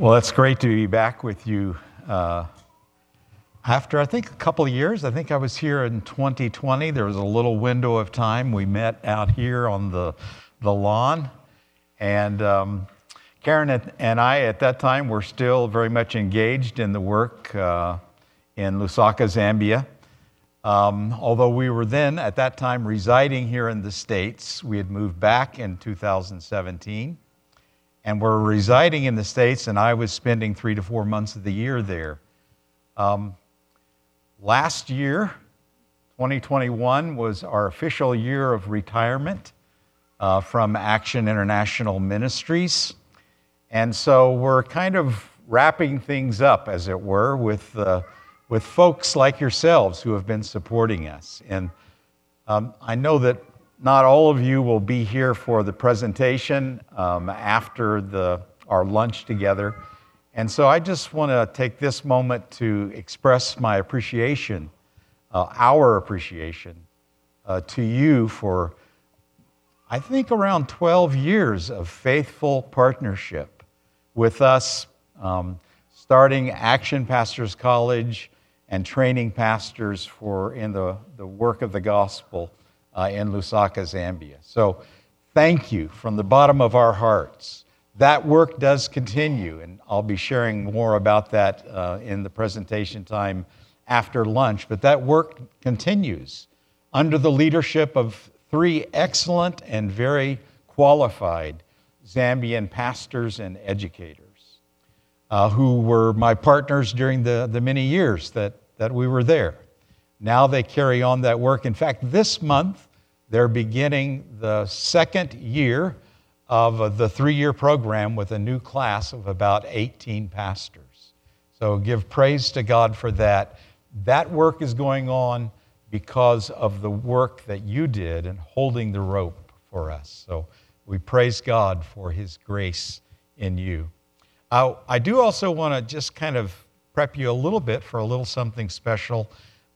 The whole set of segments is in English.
Well, it's great to be back with you. Uh, after I think a couple of years, I think I was here in 2020. There was a little window of time. We met out here on the, the lawn. And um, Karen and I, at that time, were still very much engaged in the work uh, in Lusaka, Zambia. Um, although we were then, at that time, residing here in the States, we had moved back in 2017 and we were residing in the States, and I was spending three to four months of the year there. Um, last year, 2021, was our official year of retirement uh, from Action International Ministries. And so we're kind of wrapping things up, as it were, with, uh, with folks like yourselves who have been supporting us. And um, I know that not all of you will be here for the presentation um, after the, our lunch together. And so I just want to take this moment to express my appreciation, uh, our appreciation uh, to you for, I think, around 12 years of faithful partnership with us, um, starting Action Pastors College and training pastors for in the, the work of the gospel uh, in Lusaka, Zambia. So thank you from the bottom of our hearts. That work does continue, and I'll be sharing more about that uh, in the presentation time after lunch. But that work continues under the leadership of three excellent and very qualified Zambian pastors and educators uh, who were my partners during the, the many years that, that we were there. Now they carry on that work. In fact, this month, they're beginning the second year of the three year program with a new class of about 18 pastors. So give praise to God for that. That work is going on because of the work that you did in holding the rope for us. So we praise God for his grace in you. Uh, I do also want to just kind of prep you a little bit for a little something special.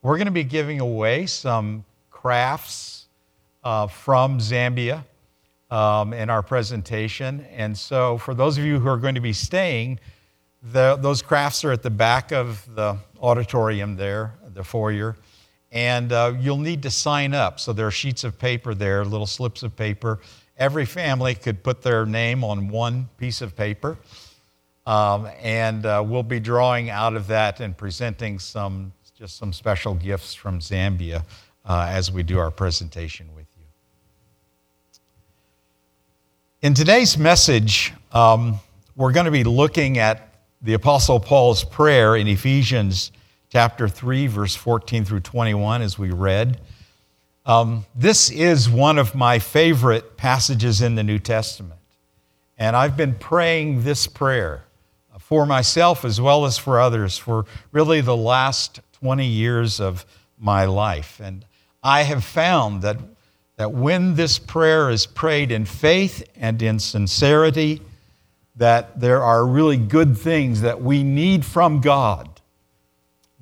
We're going to be giving away some crafts uh, from Zambia um, in our presentation. And so, for those of you who are going to be staying, the, those crafts are at the back of the auditorium there, the foyer. And uh, you'll need to sign up. So, there are sheets of paper there, little slips of paper. Every family could put their name on one piece of paper. Um, and uh, we'll be drawing out of that and presenting some just some special gifts from Zambia uh, as we do our presentation with you. In today's message, um, we're going to be looking at the Apostle Paul's prayer in Ephesians chapter 3, verse 14 through 21, as we read. Um, this is one of my favorite passages in the New Testament. And I've been praying this prayer for myself as well as for others for really the last 20 years of my life. And I have found that, that when this prayer is prayed in faith and in sincerity, that there are really good things that we need from God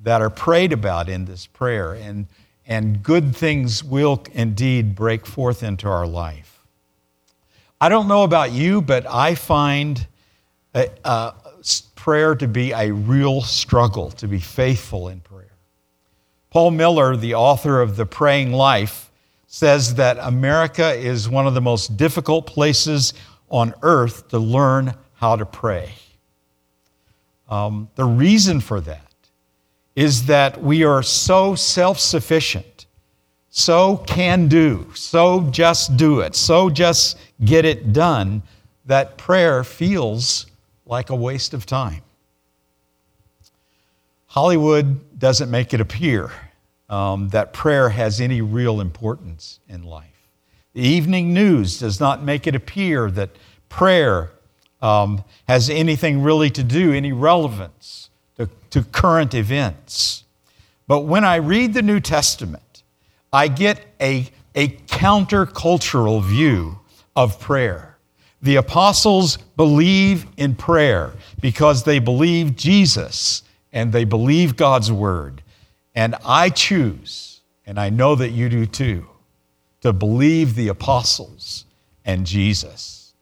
that are prayed about in this prayer, and, and good things will indeed break forth into our life. I don't know about you, but I find a, a prayer to be a real struggle, to be faithful in prayer. Paul Miller, the author of The Praying Life, says that America is one of the most difficult places on earth to learn how to pray. Um, the reason for that is that we are so self sufficient, so can do, so just do it, so just get it done, that prayer feels like a waste of time. Hollywood doesn't make it appear um, that prayer has any real importance in life. The evening news does not make it appear that prayer um, has anything really to do, any relevance to, to current events. But when I read the New Testament, I get a, a countercultural view of prayer. The apostles believe in prayer because they believe Jesus and they believe God's word. And I choose, and I know that you do too, to believe the apostles and Jesus.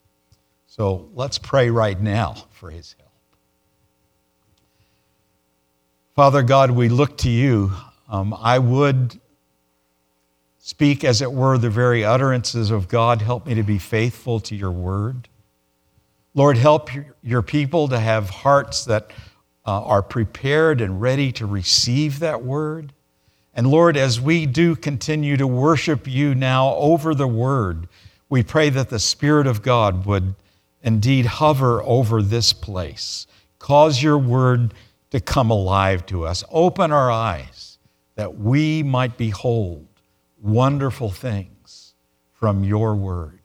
So let's pray right now for his help. Father God, we look to you. Um, I would speak, as it were, the very utterances of God. Help me to be faithful to your word. Lord, help your people to have hearts that uh, are prepared and ready to receive that word. And Lord, as we do continue to worship you now over the word, we pray that the Spirit of God would indeed hover over this place. Cause your word to come alive to us. Open our eyes that we might behold wonderful things from your word.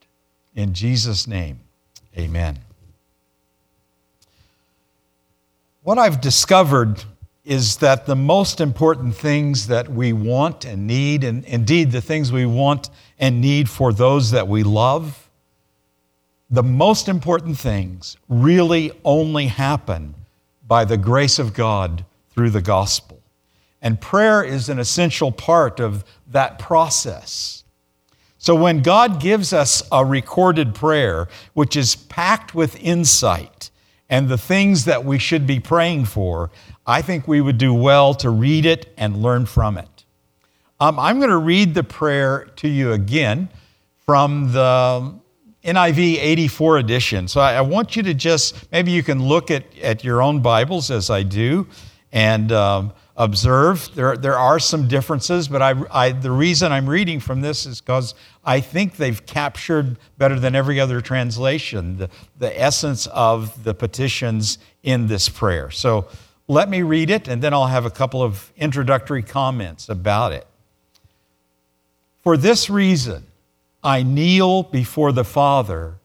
In Jesus' name, amen. What I've discovered is that the most important things that we want and need, and indeed the things we want and need for those that we love, the most important things really only happen by the grace of God through the gospel. And prayer is an essential part of that process. So when God gives us a recorded prayer, which is packed with insight and the things that we should be praying for, I think we would do well to read it and learn from it. Um, I'm going to read the prayer to you again from the NIV 84 edition. So I, I, want you to just, maybe you can look at, at your own Bibles as I do and um, observe. There, there are some differences, but I, I, the reason I'm reading from this is because I think they've captured better than every other translation the, the essence of the petitions in this prayer. So let me read it, and then I'll have a couple of introductory comments about it. For this reason, I kneel before the Father,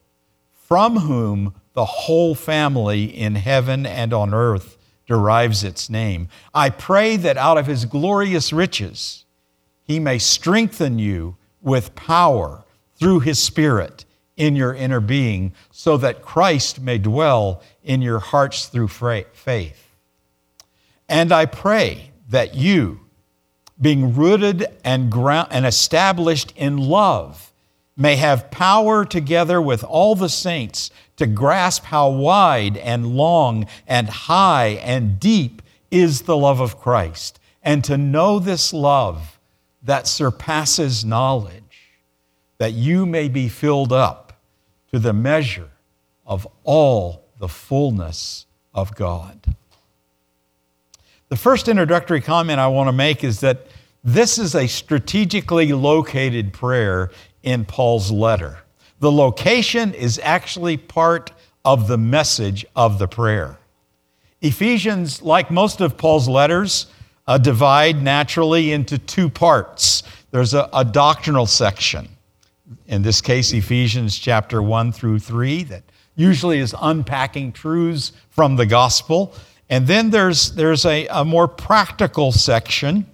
from whom the whole family in heaven and on earth derives its name. I pray that out of his glorious riches, he may strengthen you with power through his Spirit in your inner being, so that Christ may dwell in your hearts through faith and I pray that you, being rooted and, ground, and established in love, may have power together with all the saints to grasp how wide and long and high and deep is the love of Christ, and to know this love that surpasses knowledge, that you may be filled up to the measure of all the fullness of God. The first introductory comment I want to make is that this is a strategically located prayer in Paul's letter. The location is actually part of the message of the prayer. Ephesians, like most of Paul's letters, uh, divide naturally into two parts. There's a, a doctrinal section, in this case, Ephesians chapter 1 through 3, that usually is unpacking truths from the gospel. And then there's, there's a, a more practical section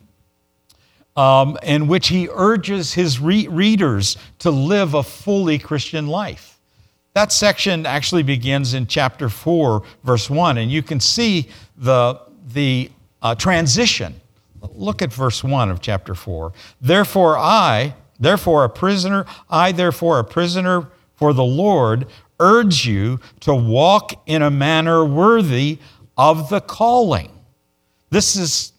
um, in which he urges his re- readers to live a fully Christian life. That section actually begins in chapter 4, verse 1, and you can see the, the uh, transition. Look at verse 1 of chapter 4. Therefore, I, therefore a prisoner, I, therefore a prisoner for the Lord, urge you to walk in a manner worthy of the calling. This is,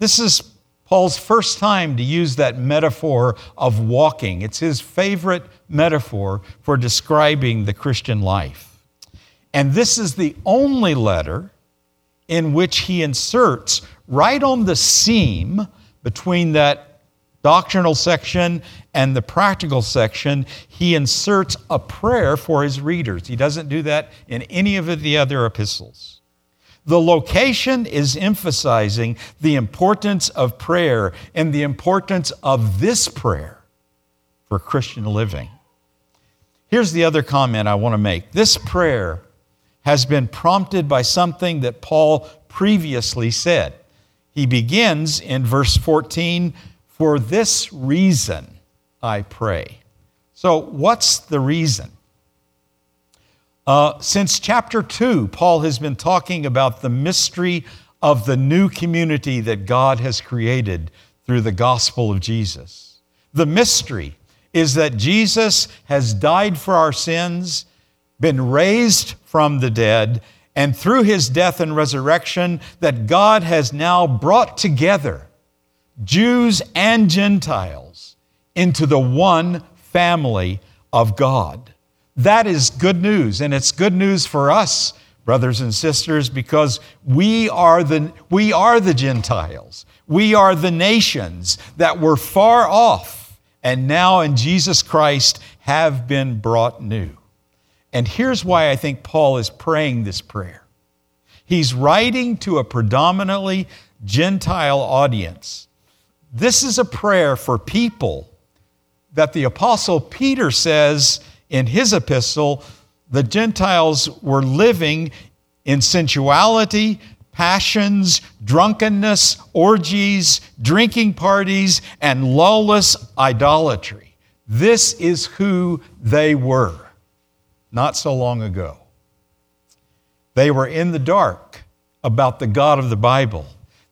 this is Paul's first time to use that metaphor of walking. It's his favorite metaphor for describing the Christian life. And this is the only letter in which he inserts right on the seam between that doctrinal section and the practical section, he inserts a prayer for his readers. He doesn't do that in any of the other epistles. The location is emphasizing the importance of prayer and the importance of this prayer for Christian living. Here's the other comment I want to make this prayer has been prompted by something that Paul previously said. He begins in verse 14 For this reason I pray. So, what's the reason? Uh, since chapter 2, Paul has been talking about the mystery of the new community that God has created through the gospel of Jesus. The mystery is that Jesus has died for our sins, been raised from the dead, and through his death and resurrection, that God has now brought together Jews and Gentiles into the one family of God. That is good news, and it's good news for us, brothers and sisters, because we are the, we are the Gentiles. We are the nations that were far off, and now in Jesus Christ have been brought new. And here's why I think Paul is praying this prayer. He's writing to a predominantly Gentile audience. This is a prayer for people that the Apostle Peter says in his epistle the Gentiles were living in sensuality, passions, drunkenness, orgies, drinking parties, and lawless idolatry. This is who they were not so long ago. They were in the dark about the God of the Bible.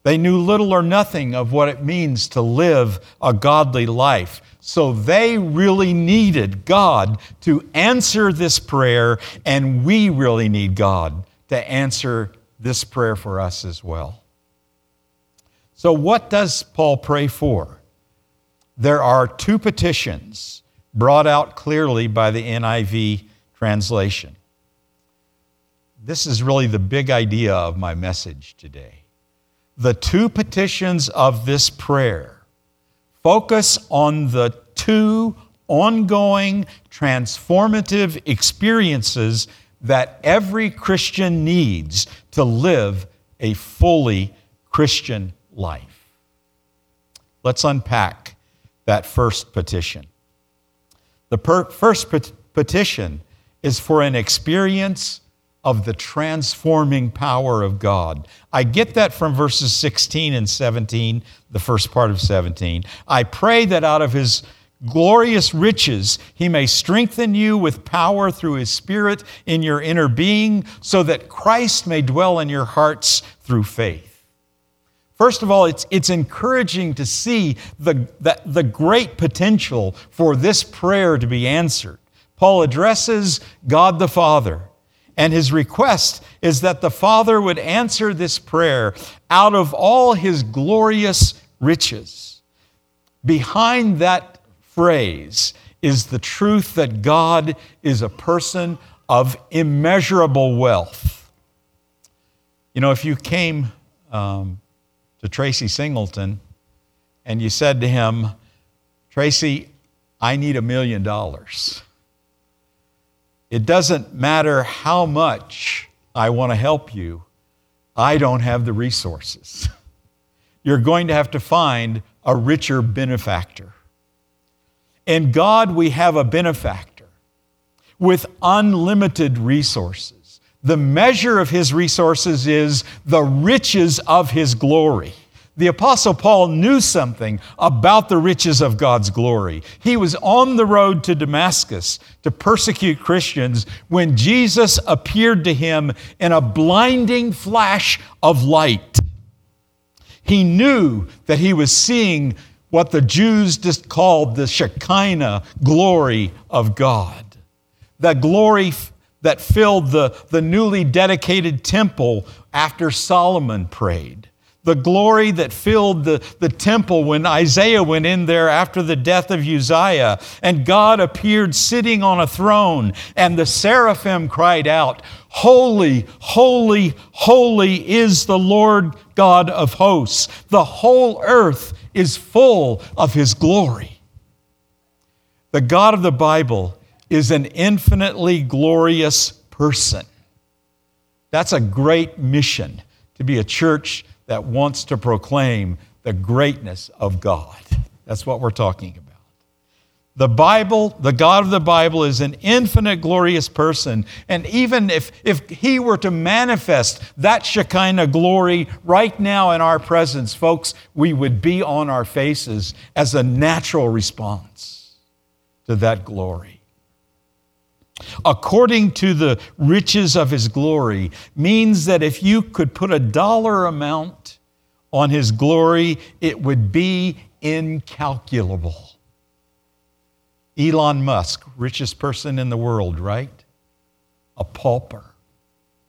They knew little or nothing of what it means to live a godly life. So they really needed God to answer this prayer, and we really need God to answer this prayer for us as well. So, what does Paul pray for? There are two petitions brought out clearly by the NIV translation. This is really the big idea of my message today. The two petitions of this prayer focus on the two ongoing transformative experiences that every Christian needs to live a fully Christian life. Let's unpack that first petition. The per- first petition is for an experience of the transforming power of God. I get that from verses 16 and 17, the first part of 17. I pray that out of his glorious riches he may strengthen you with power through his Spirit in your inner being, so that Christ may dwell in your hearts through faith. First of all, it's, it's encouraging to see the, the, the great potential for this prayer to be answered. Paul addresses God the Father, and his request is that the Father would answer this prayer out of all his glorious riches. Behind that phrase is the truth that God is a person of immeasurable wealth. You know, if you came um, to Tracy Singleton and you said to him, Tracy, I need a million dollars. It doesn't matter how much I want to help you, I don't have the resources. You're going to have to find a richer benefactor. In God, we have a benefactor with unlimited resources. The measure of his resources is the riches of his glory. The Apostle Paul knew something about the riches of God's glory. He was on the road to Damascus to persecute Christians when Jesus appeared to him in a blinding flash of light. He knew that he was seeing what the Jews just called the Shekinah glory of God. The glory that filled the, the newly dedicated temple after Solomon prayed the glory that filled the, the temple when Isaiah went in there after the death of Uzziah, and God appeared sitting on a throne, and the seraphim cried out, Holy, holy, holy is the Lord God of hosts. The whole earth is full of his glory. The God of the Bible is an infinitely glorious person. That's a great mission to be a church that wants to proclaim the greatness of God. That's what we're talking about. The Bible, the God of the Bible, is an infinite, glorious person. And even if, if He were to manifest that Shekinah glory right now in our presence, folks, we would be on our faces as a natural response to that glory according to the riches of his glory means that if you could put a dollar amount on his glory, it would be incalculable. Elon Musk, richest person in the world, right? A pauper,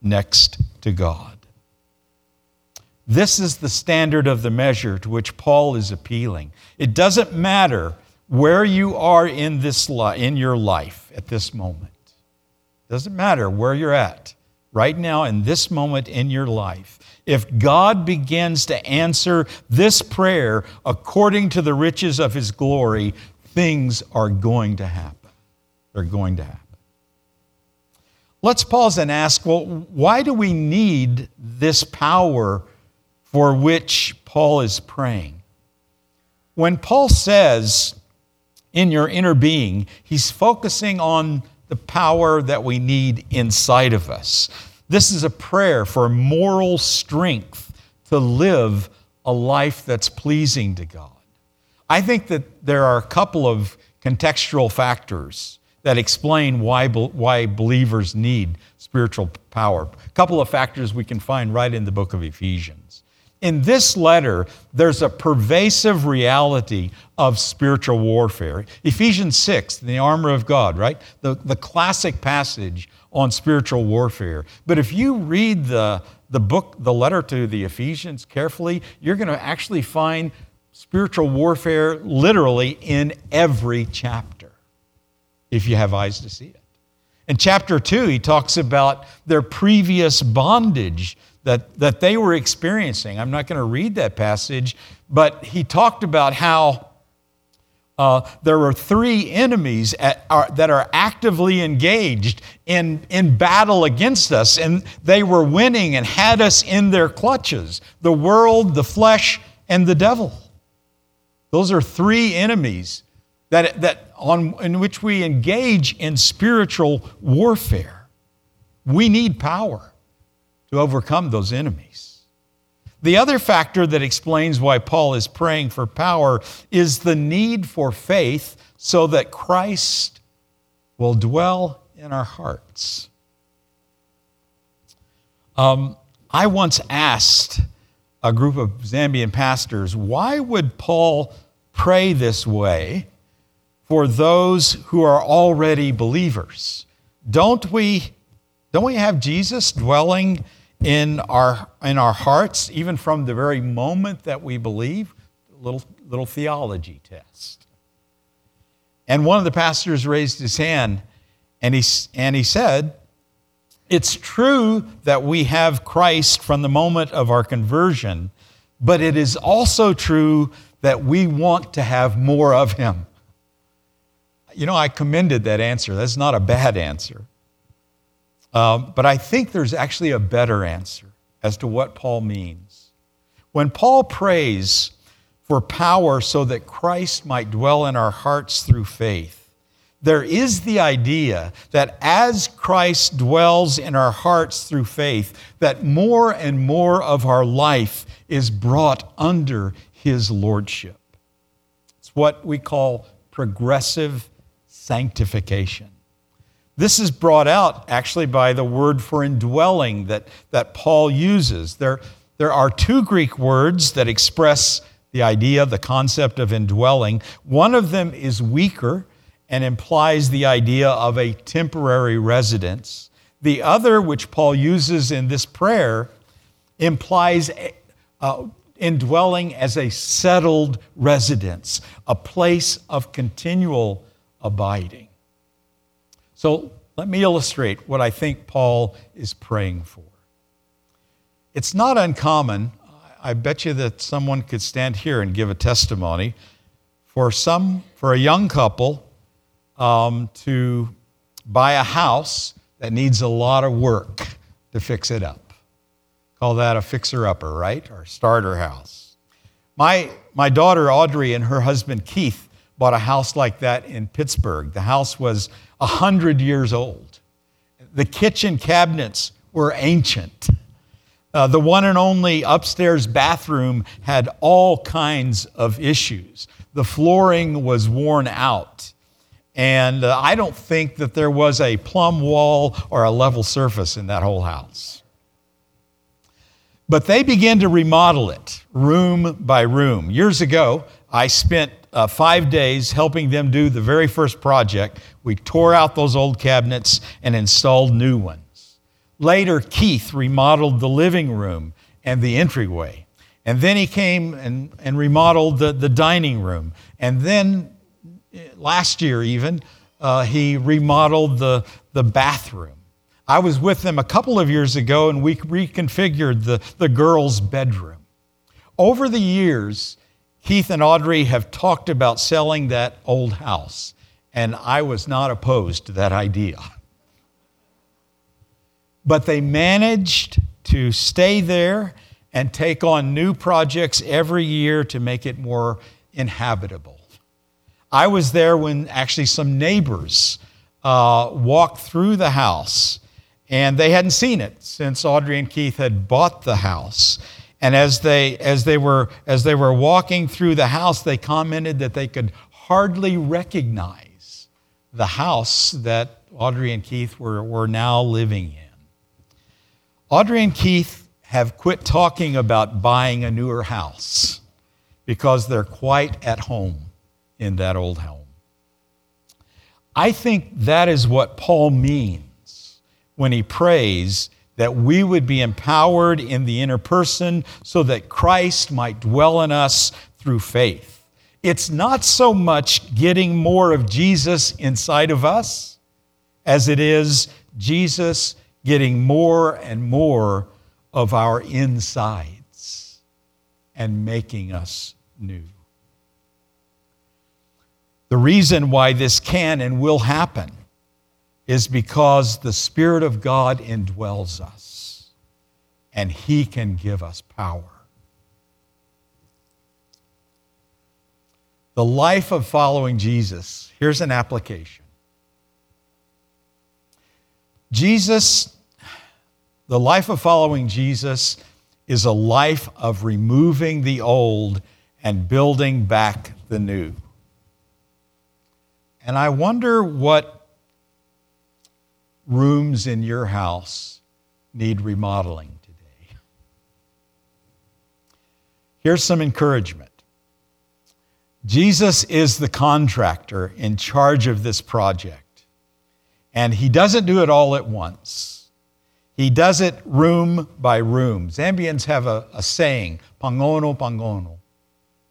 next to God. This is the standard of the measure to which Paul is appealing. It doesn't matter where you are in this li- in your life at this moment. Doesn't matter where you're at right now in this moment in your life. If God begins to answer this prayer according to the riches of his glory, things are going to happen. They're going to happen. Let's pause and ask well, why do we need this power for which Paul is praying? When Paul says, in your inner being, he's focusing on the power that we need inside of us. This is a prayer for moral strength to live a life that's pleasing to God. I think that there are a couple of contextual factors that explain why, why believers need spiritual power. A couple of factors we can find right in the book of Ephesians. In this letter, there's a pervasive reality of spiritual warfare. Ephesians 6, the armor of God, right? The, the classic passage on spiritual warfare. But if you read the, the book, the letter to the Ephesians carefully, you're going to actually find spiritual warfare literally in every chapter, if you have eyes to see it. In chapter 2, he talks about their previous bondage that, that they were experiencing. I'm not going to read that passage, but he talked about how uh, there were three enemies at, are, that are actively engaged in, in battle against us, and they were winning and had us in their clutches the world, the flesh, and the devil. Those are three enemies that, that on, in which we engage in spiritual warfare. We need power to overcome those enemies. The other factor that explains why Paul is praying for power is the need for faith so that Christ will dwell in our hearts. Um, I once asked a group of Zambian pastors, why would Paul pray this way for those who are already believers? Don't we, don't we have Jesus dwelling in our, in our hearts, even from the very moment that we believe. Little, little theology test. And one of the pastors raised his hand and he, and he said, It's true that we have Christ from the moment of our conversion, but it is also true that we want to have more of him. You know, I commended that answer. That's not a bad answer. Um, but I think there's actually a better answer as to what Paul means. When Paul prays for power so that Christ might dwell in our hearts through faith, there is the idea that as Christ dwells in our hearts through faith, that more and more of our life is brought under his lordship. It's what we call progressive sanctification. This is brought out actually by the word for indwelling that, that Paul uses. There, there are two Greek words that express the idea, the concept of indwelling. One of them is weaker and implies the idea of a temporary residence. The other, which Paul uses in this prayer, implies uh, indwelling as a settled residence, a place of continual abiding. So let me illustrate what I think Paul is praying for. It's not uncommon, I bet you that someone could stand here and give a testimony for some for a young couple um, to buy a house that needs a lot of work to fix it up. Call that a fixer upper, right? Or starter house. My, my daughter Audrey and her husband Keith bought a house like that in Pittsburgh. The house was 100 years old. The kitchen cabinets were ancient. Uh, the one and only upstairs bathroom had all kinds of issues. The flooring was worn out. And uh, I don't think that there was a plumb wall or a level surface in that whole house. But they began to remodel it room by room. Years ago, I spent uh, five days helping them do the very first project. We tore out those old cabinets and installed new ones. Later, Keith remodeled the living room and the entryway. And then he came and, and remodeled the, the dining room. And then last year, even, uh, he remodeled the, the bathroom. I was with them a couple of years ago and we reconfigured the, the girls' bedroom. Over the years, Keith and Audrey have talked about selling that old house, and I was not opposed to that idea. But they managed to stay there and take on new projects every year to make it more inhabitable. I was there when actually some neighbors uh, walked through the house and they hadn't seen it since Audrey and Keith had bought the house. And as they, as, they were, as they were walking through the house, they commented that they could hardly recognize the house that Audrey and Keith were, were now living in. Audrey and Keith have quit talking about buying a newer house because they're quite at home in that old home. I think that is what Paul means when he prays that we would be empowered in the inner person so that Christ might dwell in us through faith. It's not so much getting more of Jesus inside of us as it is Jesus getting more and more of our insides and making us new. The reason why this can and will happen is because the Spirit of God indwells us and He can give us power. The life of following Jesus, here's an application. Jesus the life of following Jesus is a life of removing the old and building back the new. And I wonder what rooms in your house need remodeling today. Here's some encouragement Jesus is the contractor in charge of this project, and he doesn't do it all at once. He does it room by room. Zambians have a, a saying, pangono, pangono.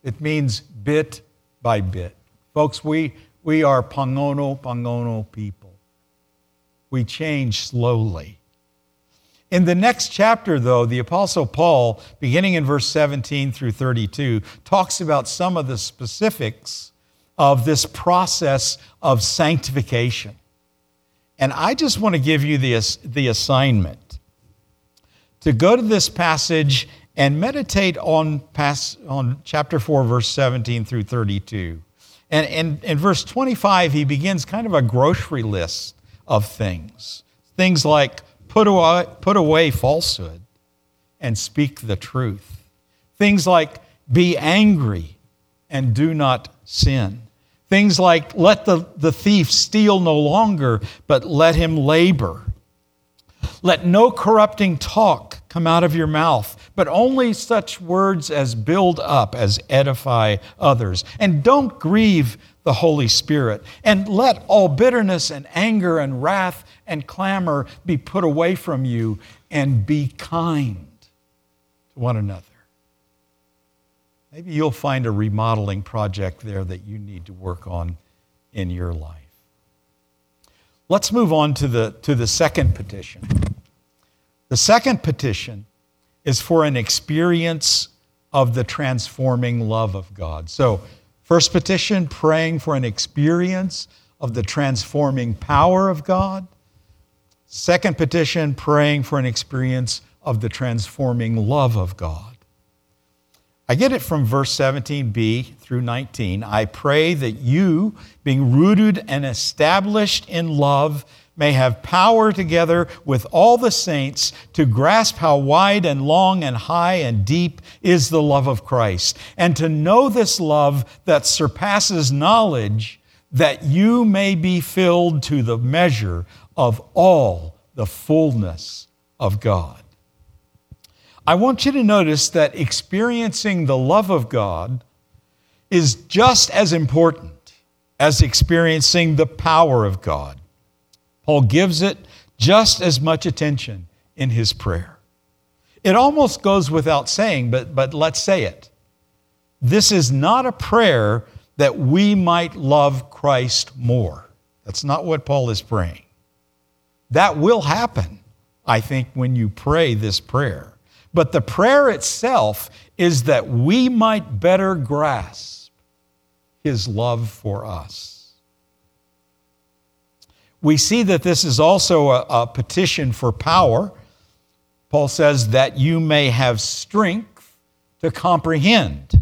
It means bit by bit. Folks, we, we are pangono, pangono people. We change slowly. In the next chapter, though, the Apostle Paul, beginning in verse 17 through 32, talks about some of the specifics of this process of sanctification. And I just want to give you the, the assignment to go to this passage and meditate on, pass, on chapter 4, verse 17 through 32. And, and in verse 25, he begins kind of a grocery list of things. Things like put away, put away falsehood and speak the truth. Things like be angry and do not sin. Things like, let the, the thief steal no longer, but let him labor. Let no corrupting talk come out of your mouth, but only such words as build up, as edify others. And don't grieve the Holy Spirit. And let all bitterness and anger and wrath and clamor be put away from you, and be kind to one another. Maybe you'll find a remodeling project there that you need to work on in your life. Let's move on to the, to the second petition. The second petition is for an experience of the transforming love of God. So, first petition, praying for an experience of the transforming power of God. Second petition, praying for an experience of the transforming love of God. I get it from verse 17b through 19. I pray that you, being rooted and established in love, may have power together with all the saints to grasp how wide and long and high and deep is the love of Christ, and to know this love that surpasses knowledge, that you may be filled to the measure of all the fullness of God. I want you to notice that experiencing the love of God is just as important as experiencing the power of God. Paul gives it just as much attention in his prayer. It almost goes without saying, but, but let's say it. This is not a prayer that we might love Christ more. That's not what Paul is praying. That will happen, I think, when you pray this prayer. But the prayer itself is that we might better grasp his love for us. We see that this is also a, a petition for power. Paul says that you may have strength to comprehend.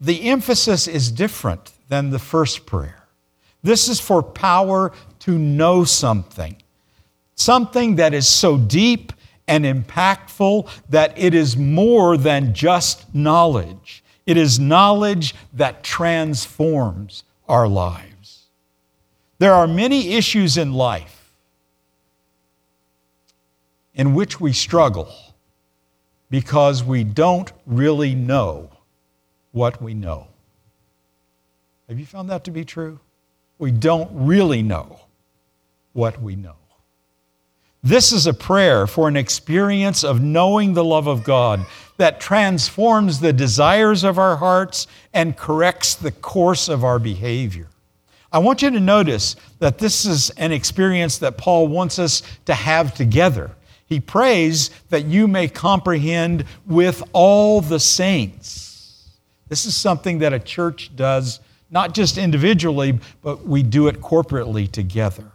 The emphasis is different than the first prayer. This is for power to know something, something that is so deep and impactful that it is more than just knowledge. It is knowledge that transforms our lives. There are many issues in life in which we struggle because we don't really know what we know. Have you found that to be true? We don't really know what we know. This is a prayer for an experience of knowing the love of God that transforms the desires of our hearts and corrects the course of our behavior. I want you to notice that this is an experience that Paul wants us to have together. He prays that you may comprehend with all the saints. This is something that a church does, not just individually, but we do it corporately together.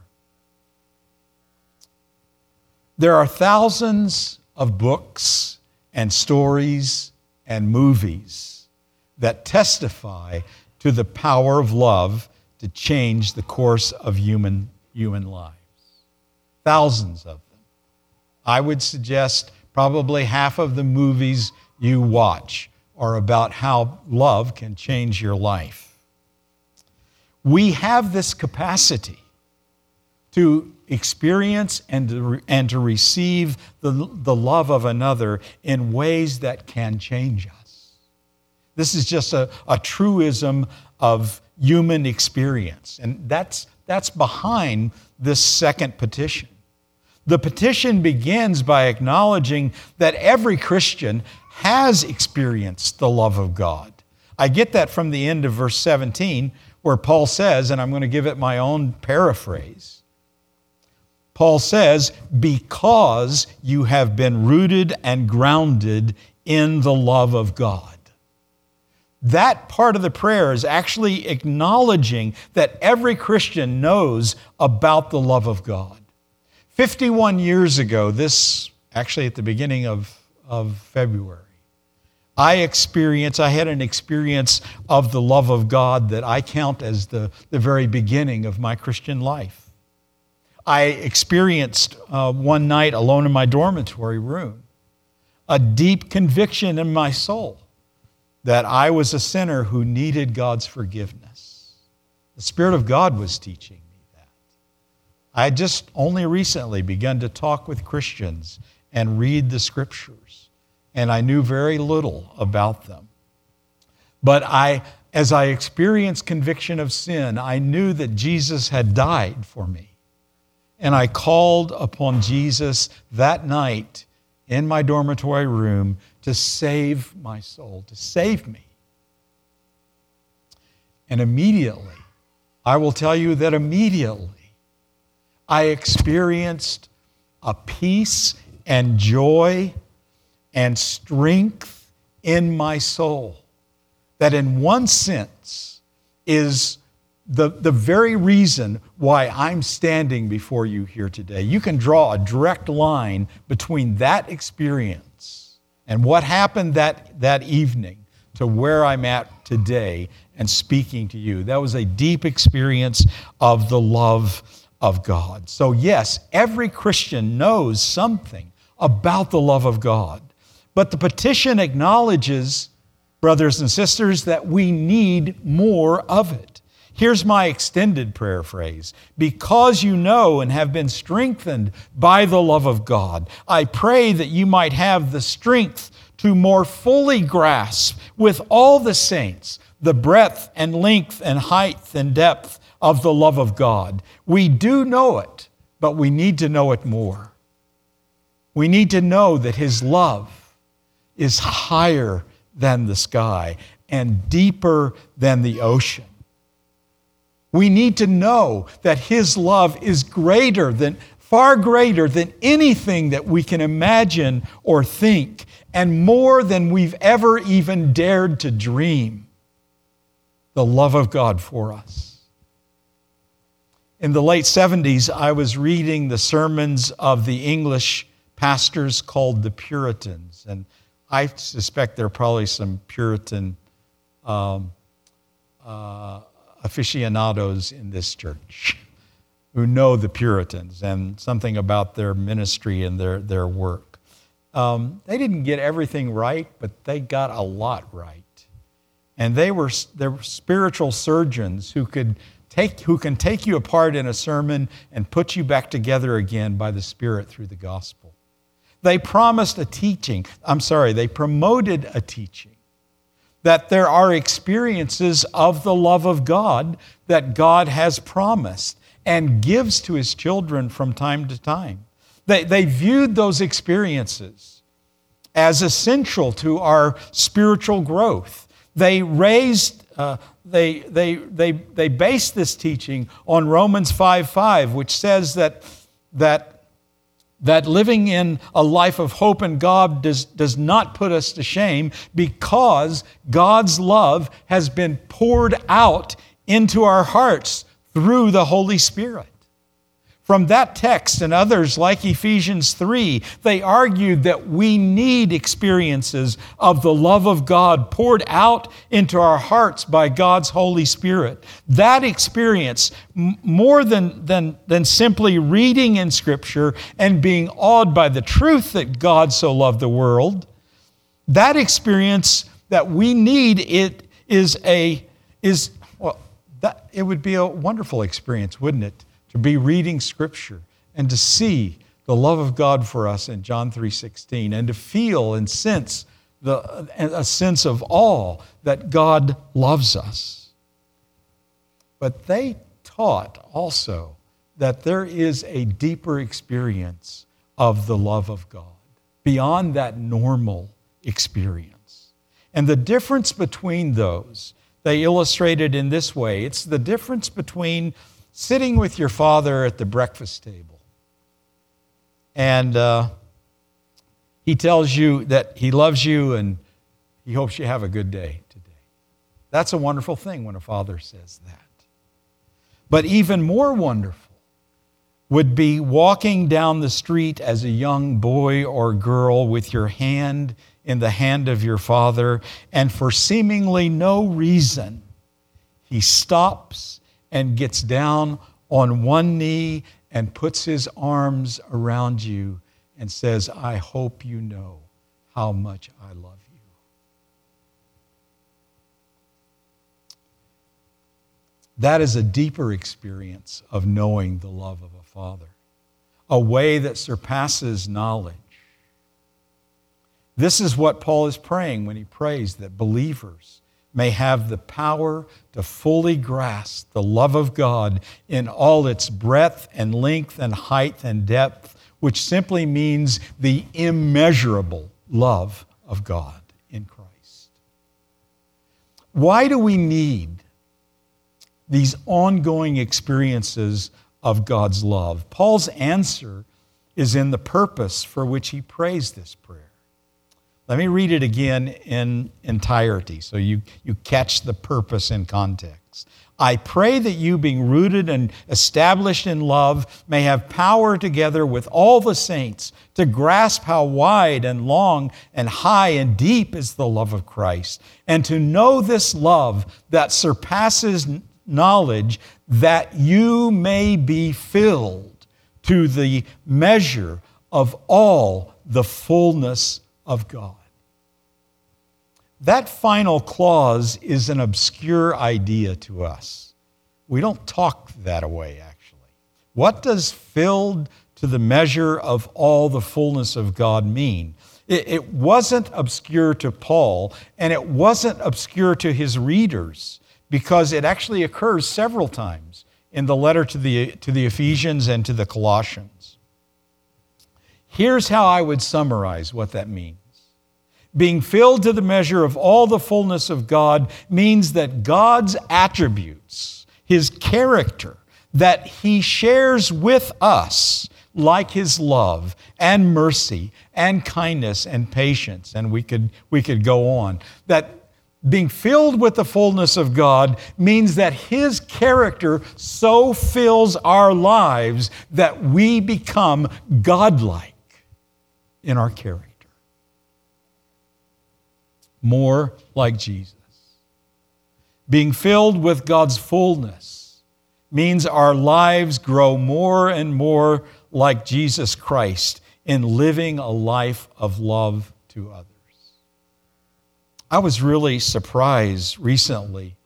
There are thousands of books and stories and movies that testify to the power of love to change the course of human, human lives. Thousands of them. I would suggest probably half of the movies you watch are about how love can change your life. We have this capacity to experience and to, and to receive the, the love of another in ways that can change us. This is just a, a truism of human experience. And that's, that's behind this second petition. The petition begins by acknowledging that every Christian has experienced the love of God. I get that from the end of verse 17, where Paul says, and I'm going to give it my own paraphrase Paul says, because you have been rooted and grounded in the love of God. That part of the prayer is actually acknowledging that every Christian knows about the love of God. 51 years ago, this actually at the beginning of, of February, I experienced, I had an experience of the love of God that I count as the, the very beginning of my Christian life. I experienced uh, one night alone in my dormitory room a deep conviction in my soul that I was a sinner who needed God's forgiveness. The Spirit of God was teaching me that. I had just only recently begun to talk with Christians and read the scriptures, and I knew very little about them. But I, as I experienced conviction of sin, I knew that Jesus had died for me. And I called upon Jesus that night in my dormitory room to save my soul, to save me. And immediately, I will tell you that immediately, I experienced a peace and joy and strength in my soul that, in one sense, is the, the very reason why I'm standing before you here today. You can draw a direct line between that experience and what happened that, that evening to where I'm at today and speaking to you. That was a deep experience of the love of God. So, yes, every Christian knows something about the love of God. But the petition acknowledges, brothers and sisters, that we need more of it. Here's my extended prayer phrase Because you know and have been strengthened by the love of God, I pray that you might have the strength to more fully grasp with all the saints the breadth and length and height and depth of the love of God. We do know it, but we need to know it more. We need to know that His love is higher than the sky and deeper than the ocean. We need to know that His love is greater than, far greater than anything that we can imagine or think, and more than we've ever even dared to dream. The love of God for us. In the late 70s, I was reading the sermons of the English pastors called the Puritans. And I suspect there are probably some Puritan um, uh, aficionados in this church who know the Puritans and something about their ministry and their, their work. Um, they didn't get everything right, but they got a lot right. And they were, they were spiritual surgeons who could take, who can take you apart in a sermon and put you back together again by the Spirit through the gospel. They promised a teaching. I'm sorry, they promoted a teaching that there are experiences of the love of God that God has promised and gives to his children from time to time. They, they viewed those experiences as essential to our spiritual growth. They raised, uh, they, they, they, they based this teaching on Romans 5 5, which says that, that that living in a life of hope in God does, does not put us to shame because God's love has been poured out into our hearts through the Holy Spirit. From that text and others like Ephesians 3, they argued that we need experiences of the love of God poured out into our hearts by God's Holy Spirit. That experience, more than, than, than simply reading in Scripture and being awed by the truth that God so loved the world, that experience that we need it is a is well that it would be a wonderful experience, wouldn't it? To be reading Scripture and to see the love of God for us in John 3:16 and to feel and sense the, a sense of awe that God loves us. But they taught also that there is a deeper experience of the love of God beyond that normal experience. And the difference between those, they illustrated in this way it's the difference between sitting with your father at the breakfast table. And uh, he tells you that he loves you and he hopes you have a good day today. That's a wonderful thing when a father says that. But even more wonderful would be walking down the street as a young boy or girl with your hand in the hand of your father, and for seemingly no reason, he stops and gets down on one knee and puts his arms around you and says, I hope you know how much I love you. That is a deeper experience of knowing the love of a father, a way that surpasses knowledge. This is what Paul is praying when he prays that believers may have the power to fully grasp the love of God in all its breadth and length and height and depth, which simply means the immeasurable love of God in Christ. Why do we need these ongoing experiences of God's love? Paul's answer is in the purpose for which he prays this prayer. Let me read it again in entirety so you, you catch the purpose and context. I pray that you, being rooted and established in love, may have power together with all the saints to grasp how wide and long and high and deep is the love of Christ, and to know this love that surpasses knowledge, that you may be filled to the measure of all the fullness of God. That final clause is an obscure idea to us. We don't talk that way, actually. What does filled to the measure of all the fullness of God mean? It, it wasn't obscure to Paul, and it wasn't obscure to his readers, because it actually occurs several times in the letter to the, to the Ephesians and to the Colossians. Here's how I would summarize what that means. Being filled to the measure of all the fullness of God means that God's attributes, his character, that he shares with us, like his love and mercy and kindness and patience, and we could, we could go on, that being filled with the fullness of God means that His character so fills our lives that we become godlike in our character. More like Jesus. Being filled with God's fullness means our lives grow more and more like Jesus Christ in living a life of love to others. I was really surprised recently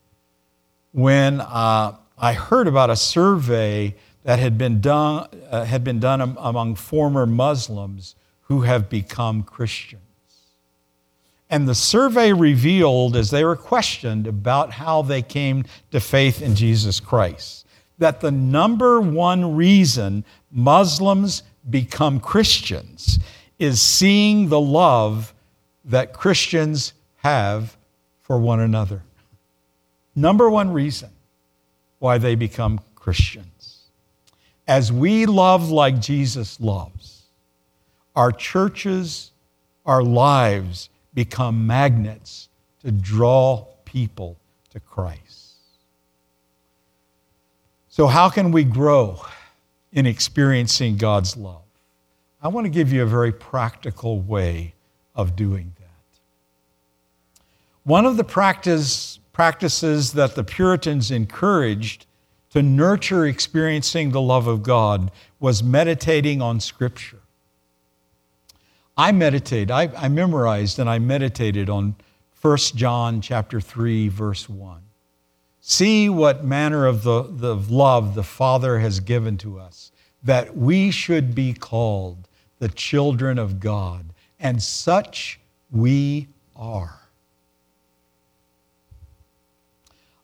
when uh, I heard about a survey that had been done, uh, had been done among former Muslims who have become Christians. And the survey revealed, as they were questioned about how they came to faith in Jesus Christ, that the number one reason Muslims become Christians is seeing the love that Christians have for one another. Number one reason why they become Christians. As we love like Jesus loves, our churches, our lives become magnets to draw people to Christ. So, how can we grow in experiencing God's love? I want to give you a very practical way of doing that. One of the practice, practices that the Puritans encouraged to nurture experiencing the love of God was meditating on Scripture. I meditate, I, I memorized and I meditated on 1 John chapter 3, verse 1. See what manner of the, the love the Father has given to us, that we should be called the children of God, and such we are.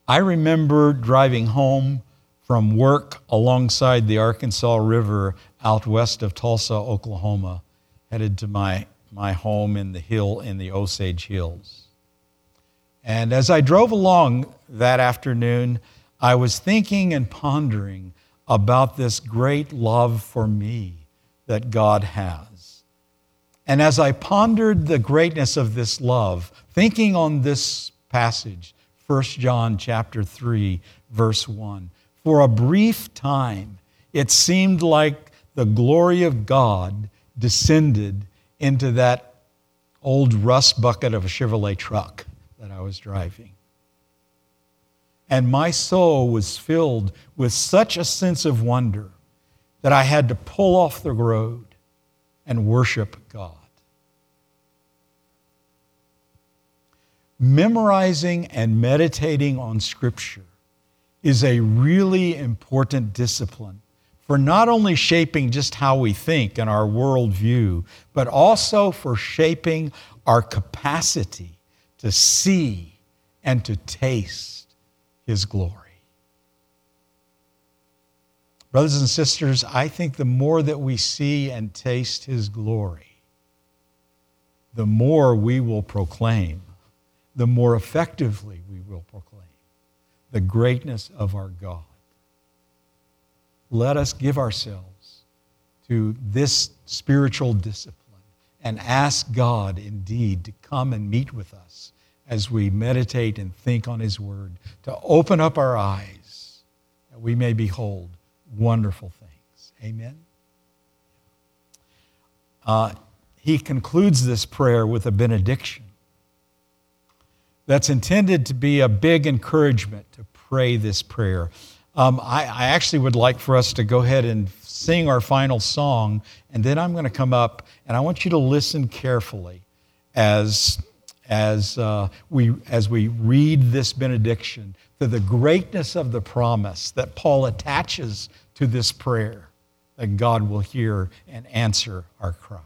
I remember driving home from work alongside the Arkansas River out west of Tulsa, Oklahoma, headed to my, my home in the hill in the Osage Hills. And as I drove along that afternoon, I was thinking and pondering about this great love for me that God has. And as I pondered the greatness of this love, thinking on this passage, 1 John chapter 3 verse 1. For a brief time it seemed like the glory of God descended into that old rust bucket of a Chevrolet truck that I was driving. And my soul was filled with such a sense of wonder that I had to pull off the road and worship God. memorizing and meditating on Scripture is a really important discipline for not only shaping just how we think and our worldview, but also for shaping our capacity to see and to taste His glory. Brothers and sisters, I think the more that we see and taste His glory, the more we will proclaim the more effectively we will proclaim the greatness of our God. Let us give ourselves to this spiritual discipline and ask God indeed to come and meet with us as we meditate and think on His Word, to open up our eyes that we may behold wonderful things. Amen. Uh, he concludes this prayer with a benediction that's intended to be a big encouragement to pray this prayer. Um, I, I, actually would like for us to go ahead and sing our final song, and then I'm going to come up and I want you to listen carefully as, as, uh, we, as we read this benediction to the greatness of the promise that Paul attaches to this prayer that God will hear and answer our cry.